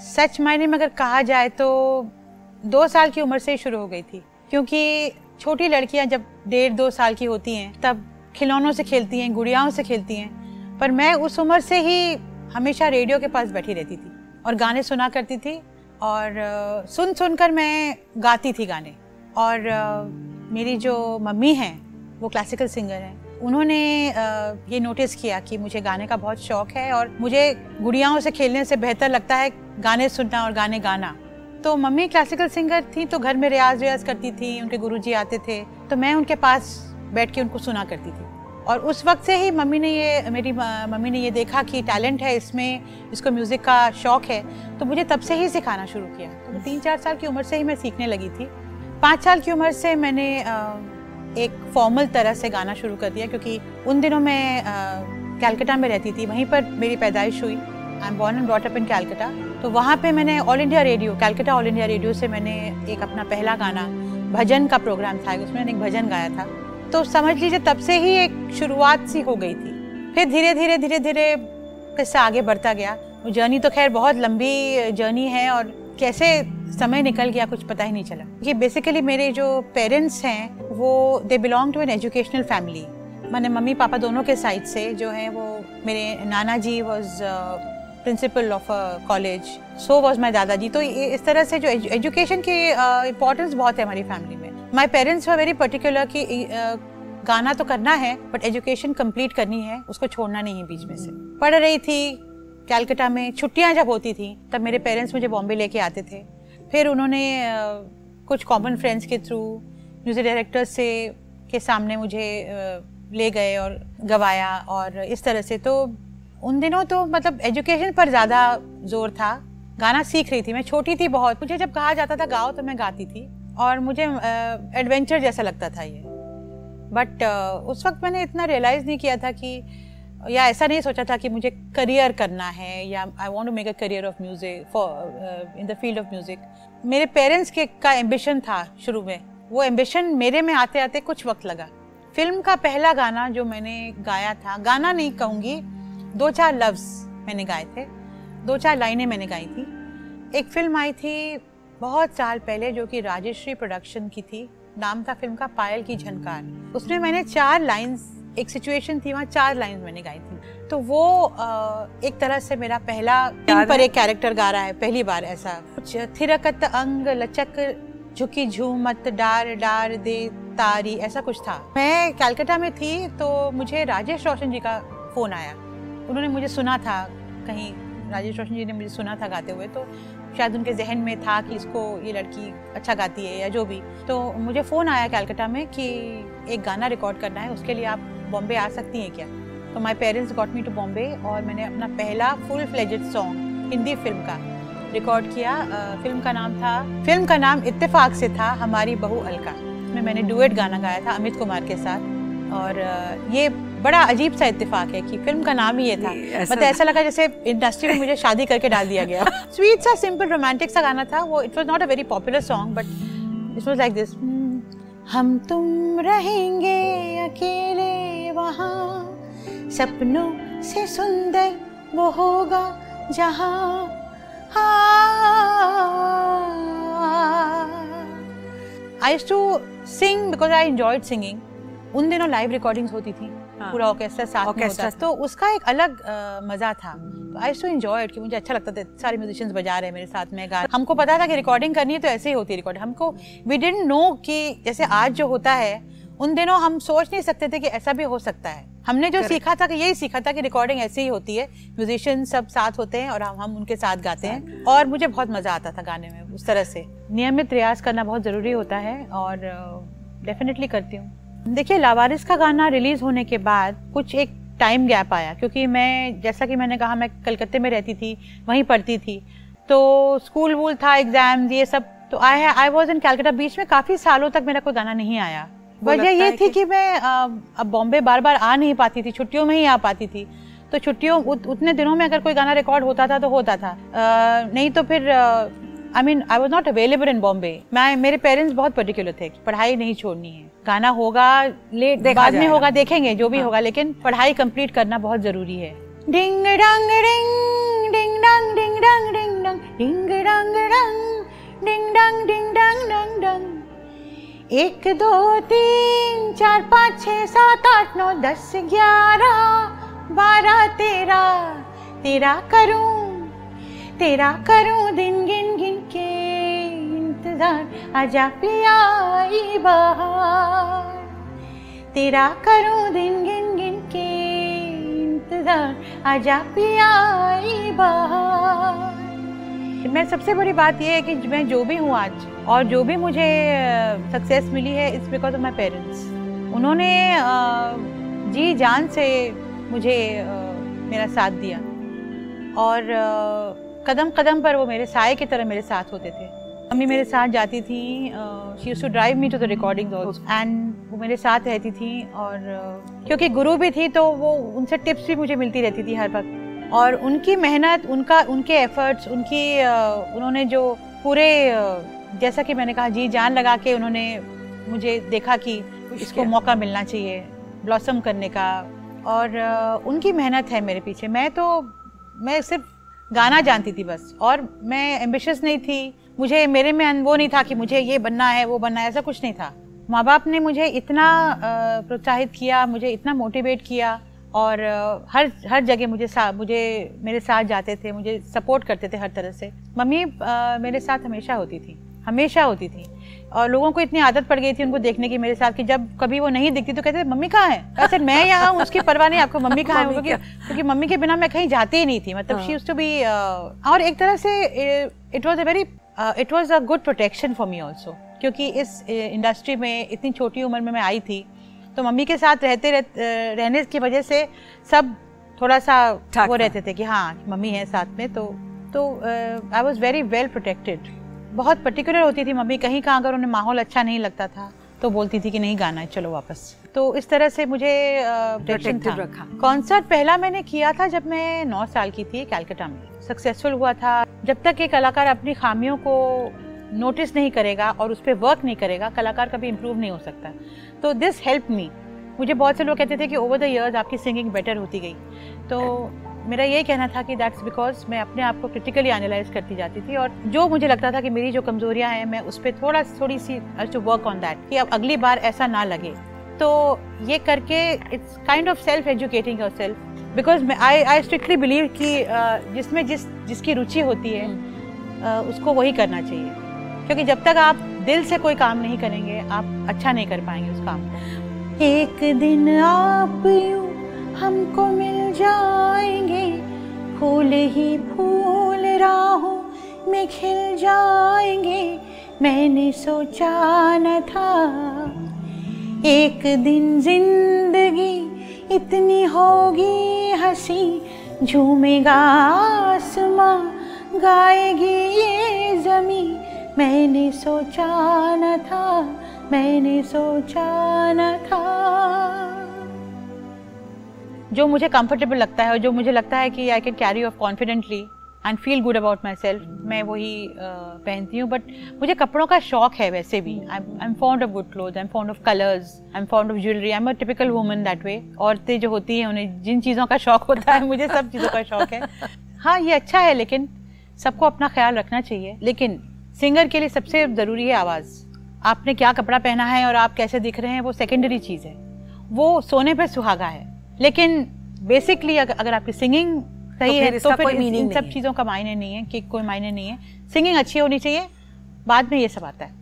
सच मायने में अगर कहा जाए तो दो साल की उम्र से ही शुरू हो गई थी। क्योंकि छोटी लड़कियाँ जब डेढ़ दो साल की होती हैं, तब खिलौनों से खेलती हैं, गुड़ियाओं से खेलती हैं। पर मैं उस उम्र से ही हमेशा रेडियो के पास बैठी रहती थी और गाने सुना करती थी और सुन सुन कर मैं गाती थी गाने। और मेरी जो मम्मी हैं, वो क्लासिकल सिंगर हैं। उन्होंने ये नोटिस किया कि मुझे गाने का बहुत शौक है और मुझे गुड़ियाओं से खेलने से बेहतर लगता है गाने सुनना और गाने गाना। तो मम्मी क्लासिकल सिंगर थी तो घर में रियाज रियाज करती थी, उनके गुरुजी आते थे तो मैं उनके पास बैठ के उनको सुना करती थी। और उस वक्त से ही मम्मी ने ये, मेरी मम्मी ने ये देखा कि टैलेंट है इसमें, इसको म्यूज़िक का शौक़ है तो मुझे तब से ही सिखाना शुरू किया। तो तीन चार साल की उम्र से ही मैं सीखने लगी थी। पाँच साल की उम्र से मैंने एक फॉर्मल तरह से गाना शुरू कर दिया क्योंकि उन दिनों मैं कैलकटा में रहती थी। वहीं पर मेरी पैदाइश हुई। I am born and brought up in Calcutta तो वहाँ पे मैंने All India Radio Calcutta All India Radio से मैंने एक अपना पहला गाना, भजन का प्रोग्राम था। उसमें मैंने एक भजन गाया था। तो समझ लीजिए, तब से ही एक शुरुआत सी हो गई थी। फिर धीरे धीरे धीरे धीरे किस्सा आगे बढ़ता गया। जर्नी तो खैर बहुत लंबी जर्नी है और कैसे समय निकल गया कुछ पता ही नहीं चला। ये बेसिकली मेरे जो पेरेंट्स हैं वो they belong to an educational family मैंने मम्मी पापा दोनों के साइड से जो है वो मेरे नाना ji was principal of college so was my दादाजी तो इस तरह से जो एजुकेशन की इम्पोर्टेंस uh, बहुत है हमारी फैमिली में। My parents were very particular कि uh, गाना तो करना है बट एजुकेशन कंप्लीट करनी है उसको छोड़ना नहीं है बीच में से। पढ़ रही थी कैलकटा में छुट्टियाँ जब होती थी तब मेरे पेरेंट्स मुझे बॉम्बे लेके आते थे। फिर उन्होंने कुछ कॉमन फ्रेंड्स के थ्रू म्यूज़िक डायरेक्टर से, के सामने मुझे ले गए और गवाया और इस तरह से तो उन दिनों तो मतलब एजुकेशन पर ज़्यादा ज़ोर था। गाना सीख रही थी, मैं छोटी थी बहुत। मुझे जब कहा जाता था गाओ तो मैं गाती थी और मुझे एडवेंचर जैसा लगता था ये। बट उस वक्त मैंने इतना रियलाइज़ नहीं किया था कि या ऐसा नहीं सोचा था कि मुझे करियर करना है, या I want to make a career of music for in the field of music मेरे पेरेंट्स के का एम्बिशन था शुरू में। वो एम्बिशन मेरे में आते आते कुछ वक्त लगा। फ़िल्म का पहला गाना जो मैंने गाया था, गाना नहीं कहूँगी, दो चार लफ्ज़ मैंने गाए थे। दो चार लाइनें मैंने गाई थी। एक फ़िल्म आई थी बहुत साल पहले जो कि राजेश्री प्रोडक्शन की थी। नाम था फ़िल्म का पायल की झनकार। उसमें मैंने चार लाइंस एक सिचुएशन थी वहाँ चार लाइन मैंने गाई थी। तो वो एक तरह से मेरा पहला पर एक कैरेक्टर गा रहा है पहली बार ऐसा। कुछ थिरकत अंग लचक झुकी झूमत डार डार दे तारी ऐसा कुछ था। मैं कैलकाटा में थी तो मुझे राजेश रोशन जी का फ़ोन आया। उन्होंने मुझे सुना था कहीं राजेश रोशन जी ने मुझे सुना था गाते हुए तो शायद उनके जहन में था कि इसको ये लड़की अच्छा गाती है या जो भी। तो मुझे फ़ोन आया कैलकाटा में कि एक गाना रिकॉर्ड करना है उसके लिए आप बॉम्बे आ सकती हैं क्या? तो my parents got me to Bombay और मैंने अपना पहला full fledged song Hindi film का रिकॉर्ड किया। फ़िल्म का नाम था फ़िल्म का नाम इत्तेफाक से था हमारी बहू अलका। इसमें मैंने डुएट गाना गाया था अमित कुमार के साथ और ये बड़ा अजीब सा इत्तेफाक है कि फ़िल्म का नाम ही ये था। मतलब ऐसा लगा जैसे इंडस्ट्री में मुझे शादी करके डाल दिया गया स्वीट सा सिंपल रोमांटिक सा गाना था वो it was not a very popular song but it was like this हम तुम रहेंगे अकेले वहाँ। सपनों से सुंदर वो होगा जहाँ। I to sing because I enjoyed singing उन दिनों लाइव रिकॉर्डिंग्स होती थी। हाँ. पूरा ऑर्केस्ट्रा साथ ऑर्केस्ट्रा में होता तो उसका एक अलग आ, मज़ा था। आई टू एंजॉय कि मुझे अच्छा लगता था। सारे म्यूजिशियंस बजा रहे हैं मेरे साथ में गा हमको पता था कि रिकॉर्डिंग करनी है तो ऐसे ही होती है रिकॉर्डिंग हमको वी डेंट नो कि जैसे आज जो होता है उन दिनों हम सोच नहीं सकते थे कि ऐसा भी हो सकता है। हमने जो सीखा था कि यही सीखा था कि रिकॉर्डिंग ऐसे ही होती है। म्यूजिशियन सब साथ होते हैं और हम हम उनके साथ गाते हैं। और मुझे बहुत मज़ा आता था गाने में उस तरह से। नियमित रियाज करना बहुत ज़रूरी होता है और डेफिनेटली करती हूँ। देखिए लावारिस का गाना रिलीज़ होने के बाद कुछ एक टाइम गैप आया क्योंकि मैं जैसा कि मैंने कहा मैं कलकत्ते में रहती थी वहीं पढ़ती थी। तो स्कूल वूल था एग्ज़ाम ये सब तो आई आई वॉज़ इन कैलकटा बीच में काफ़ी सालों तक मेरा कोई गाना नहीं आया। वजह ये थी कि मैं अब बॉम्बे बार बार आ नहीं पाती थी छुट्टियों में ही आ पाती थी। तो छुट्टियों उत, उतने दिनों में अगर कोई गाना रिकॉर्ड होता था तो होता था। आ, नहीं तो फिर I mean I was not available in Bombay मैं मेरे पेरेंट्स बहुत पर्टिकुलर थे पढ़ाई नहीं छोड़नी है। गाना होगा लेट बाद में होगा देखेंगे जो भी हाँ। होगा लेकिन पढ़ाई कंप्लीट करना बहुत ज़रूरी है। डिंग डंग डिंग डिंग डंग डिंग डंग डिंग डंग डिंग डंग डंग डिंग डंग डिंग डंग डंग डंग। एक दो तीन चार पाँच छः सात आठ नौ दस ग्यारह बारह तेरह तेरा करूँ। तेरा करूँ दिन गिन गिन के इंतज़ार, आजा पिया बहार। तेरा करूँ दिन गिन गिन के इंतज़ार, आजा पिया बहार। मैं सबसे बड़ी बात यह है कि मैं जो भी हूँ आज, और जो भी मुझे सक्सेस मिली है it's because of my parents उन्होंने जी जान से मुझे मेरा साथ दिया। और कदम कदम पर वो मेरे साय की तरह मेरे साथ होते थे। मम्मी मेरे साथ जाती थी she to drive me to the recording and वो मेरे साथ रहती थी और क्योंकि गुरु भी थी तो वो उनसे टिप्स भी मुझे मिलती रहती थी हर वक्त। और उनकी मेहनत उनका उनके एफर्ट्स उनकी उन्होंने जो पूरे जैसा कि मैंने कहा जी जान लगा के उन्होंने मुझे देखा कि इसको मौका मिलना चाहिए ब्लॉसम करने का। और उनकी मेहनत है मेरे पीछे। मैं तो मैं सिर्फ़ गाना जानती थी बस। और मैं एम्बिशियस नहीं थी। मुझे, मेरे में वो नहीं था कि मुझे ये बनना है, वो बनना है, ऐसा कुछ नहीं था। माँ बाप ने मुझे इतना प्रोत्साहित किया, मुझे इतना मोटिवेट किया और हर हर जगह मुझे सा, मुझे, मेरे साथ जाते थे, मुझे सपोर्ट करते थे हर तरह से। मम्मी मेरे साथ हमेशा होती थी। हमेशा होती थी। और लोगों को इतनी आदत पड़ गई थी उनको देखने की मेरे साथ कि जब कभी वो नहीं दिखती तो कहते मम्मी कहाँ है? ऐसे मैं यहाँ हूँ उसकी परवाह नहीं आपको मम्मी कहाँ है? क्योंकि मम्मी के बिना मैं कहीं जाती ही नहीं थी। मतलब शी टू बी और एक तरह से it was a very it was a good protection for me also क्योंकि इस इंडस्ट्री में इतनी छोटी उम्र में मैं आई थी तो मम्मी के साथ रहते रह, रहने की वजह से सब थोड़ा सा वो रहते थे कि हाँ मम्मी है साथ में तो तो I was very well protected बहुत पर्टिकुलर होती थी मम्मी कहीं कहाँ अगर उन्हें माहौल अच्छा नहीं लगता था तो बोलती थी कि नहीं गाना है चलो वापस। तो इस तरह से मुझे रखा। कॉन्सर्ट पहला मैंने किया था जब मैं नौ साल की थी कैलकाटा में। सक्सेसफुल हुआ था। जब तक एक कलाकार अपनी खामियों को नोटिस नहीं करेगा और उस पर वर्क नहीं करेगा कलाकार कभी इम्प्रूव नहीं हो सकता। तो दिस हेल्प मी मुझे बहुत से लोग कहते थे कि ओवर द ईयर्स आपकी सिंगिंग बेटर होती गई। तो मेरा यही कहना था कि दैट्स बिकॉज़ मैं अपने आप को क्रिटिकली एनालाइज करती जाती थी और जो मुझे लगता था कि मेरी जो कमजोरियाँ हैं मैं उस पर थोड़ा थोड़ी सी टू वर्क ऑन दैट कि अब अगली बार ऐसा ना लगे। तो ये करके it's kind of self educating yourself because I I strictly believe कि जिसमें जिस जिसकी रुचि होती है उसको वही करना चाहिए। क्योंकि जब तक आप दिल से कोई काम नहीं करेंगे आप अच्छा नहीं कर पाएँगे उस काम को। एक दिन आप यूँ हमको मिल जाएँगे। फूल ही फूल राहों में खिल जाएँगे। मैंने सोचा न था एक दिन ज़िंदगी इतनी होगी हँसी। झूमेगा आसमां, गाएगी ये जमी। मैंने सोचा न था, मैंने सोचा न था। जो मुझे कंफर्टेबल लगता है और जो मुझे लगता है कि I can carry off confidently and feel good about myself मैं वही पहनती हूँ। बट मुझे कपड़ों का शौक है वैसे भी। I am fond of good cloth I am fond of colours I am fond of jewellery I am a typical woman that way औरतें जो होती हैं, उन्हें जिन चीज़ों का शौक होता है, मुझे सब चीज़ों का शौक है। हाँ ये अच्छा है, लेकिन सबको अपना ख्याल रखना चाहिए। लेकिन सिंगर के लिए सबसे ज़रूरी है आवाज़। आपने क्या कपड़ा पहना है और आप कैसे दिख रहे हैं, वो सेकेंडरी चीज़ है। वो सोने पर सुहागा है। लेकिन बेसिकली अगर अगर आपकी सिंगिंग सही तो है तो फिर इन सब चीज़ों का मायने नहीं है कि कोई मायने नहीं है। सिंगिंग अच्छी होनी चाहिए बाद में ये सब आता है।